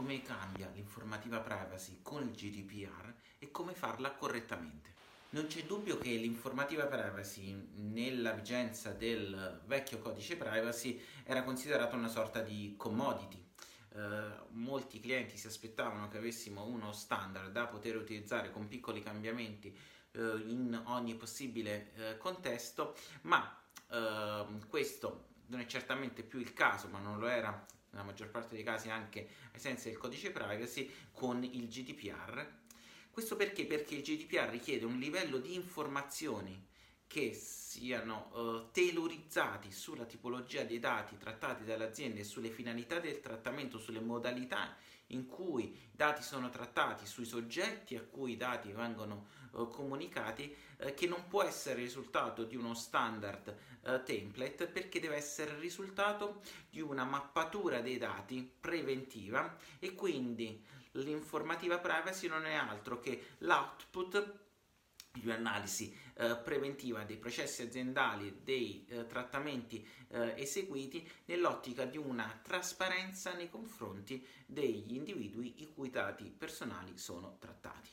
come cambia l'informativa privacy con il GDPR e come farla correttamente. Non c'è dubbio che l'informativa privacy nella vigenza del vecchio codice privacy era considerata una sorta di commodity. Uh, molti clienti si aspettavano che avessimo uno standard da poter utilizzare con piccoli cambiamenti uh, in ogni possibile uh, contesto, ma questo non è certamente più il caso, ma non lo era nella maggior parte dei casi anche ai sensi del codice privacy, con il GDPR. Questo perché? Perché il GDPR richiede un livello di informazioni che siano uh, tailorizzati sulla tipologia dei dati trattati dalle aziende e sulle finalità del trattamento, sulle modalità in cui i dati sono trattati, sui soggetti a cui i dati vengono uh, comunicati, uh, che non può essere il risultato di uno standard template perché deve essere il risultato di una mappatura dei dati preventiva e quindi l'informativa privacy non è altro che l'output di un'analisi eh, preventiva dei processi aziendali e dei eh, trattamenti eh, eseguiti nell'ottica di una trasparenza nei confronti degli individui i cui dati personali sono trattati.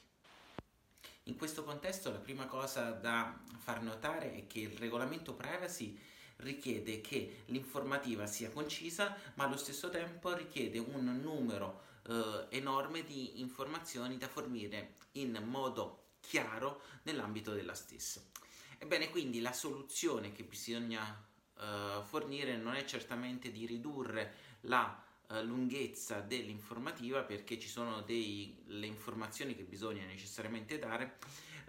In questo contesto la prima cosa da far notare è che il regolamento privacy richiede che l'informativa sia concisa, ma allo stesso tempo richiede un numero eh, enorme di informazioni da fornire in modo chiaro nell'ambito della stessa. Ebbene, quindi la soluzione che bisogna uh, fornire non è certamente di ridurre la uh, lunghezza dell'informativa perché ci sono delle informazioni che bisogna necessariamente dare,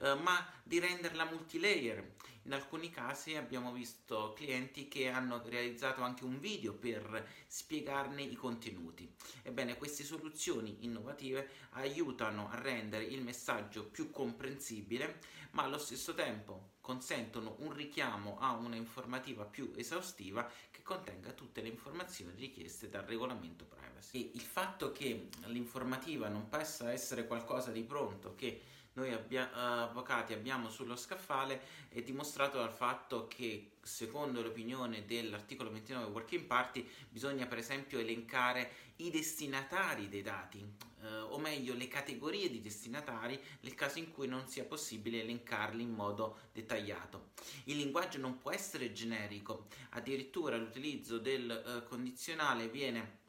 uh, ma di renderla multilayer. In alcuni casi abbiamo visto clienti che hanno realizzato anche un video per spiegarne i contenuti. Ebbene, queste soluzioni innovative aiutano a rendere il messaggio più comprensibile, ma allo stesso tempo consentono un richiamo a una informativa più esaustiva che contenga tutte le informazioni richieste dal regolamento privacy. E il fatto che l'informativa non possa essere qualcosa di pronto, che noi abbia, uh, avvocati abbiamo sullo scaffale è dimostrato dal fatto che secondo l'opinione dell'articolo 29 Working Party bisogna per esempio elencare i destinatari dei dati uh, o meglio le categorie di destinatari nel caso in cui non sia possibile elencarli in modo dettagliato. Il linguaggio non può essere generico, addirittura l'utilizzo del uh, condizionale viene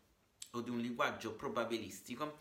o di un linguaggio probabilistico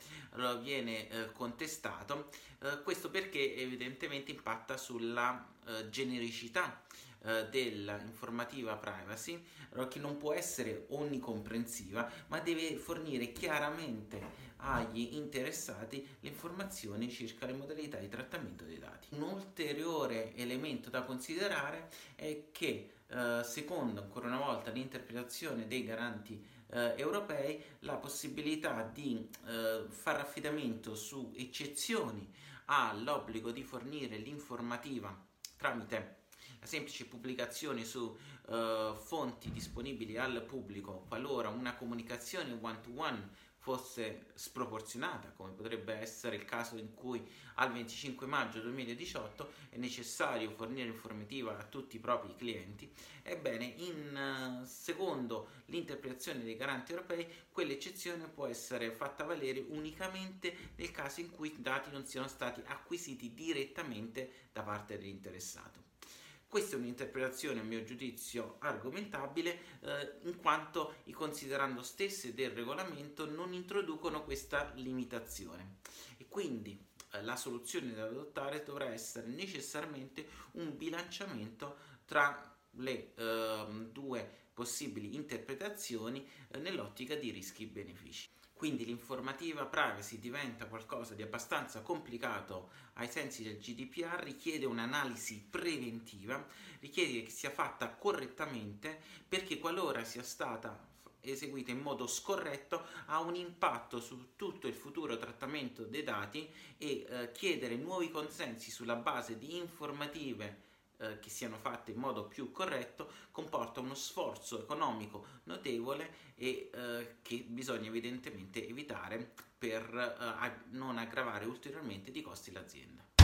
viene eh, contestato, eh, questo perché evidentemente impatta sulla eh, genericità eh, dell'informativa privacy che non può essere onnicomprensiva ma deve fornire chiaramente agli interessati le informazioni circa le modalità di trattamento dei dati. Un ulteriore elemento da considerare è che eh, secondo ancora una volta l'interpretazione dei garanti eh, europei la possibilità di eh, fare affidamento su eccezioni all'obbligo di fornire l'informativa tramite la semplice pubblicazione su uh, fonti disponibili al pubblico qualora una comunicazione one to one fosse sproporzionata, come potrebbe essere il caso in cui al 25 maggio 2018 è necessario fornire informativa a tutti i propri clienti, ebbene, in, uh, secondo l'interpretazione dei garanti europei, quell'eccezione può essere fatta valere unicamente nel caso in cui i dati non siano stati acquisiti direttamente da parte dell'interessato. Questa è un'interpretazione a mio giudizio argomentabile eh, in quanto i considerando stesse del regolamento non introducono questa limitazione. E quindi eh, la soluzione da adottare dovrà essere necessariamente un bilanciamento tra le eh, due possibili interpretazioni eh, nell'ottica di rischi e benefici. Quindi l'informativa privacy diventa qualcosa di abbastanza complicato ai sensi del GDPR, richiede un'analisi preventiva, richiede che sia fatta correttamente perché qualora sia stata eseguita in modo scorretto ha un impatto su tutto il futuro trattamento dei dati e eh, chiedere nuovi consensi sulla base di informative eh, che siano fatte in modo più corretto comporta uno sforzo economico notevole e eh, che bisogna evidentemente evitare per eh, non aggravare ulteriormente di costi l'azienda.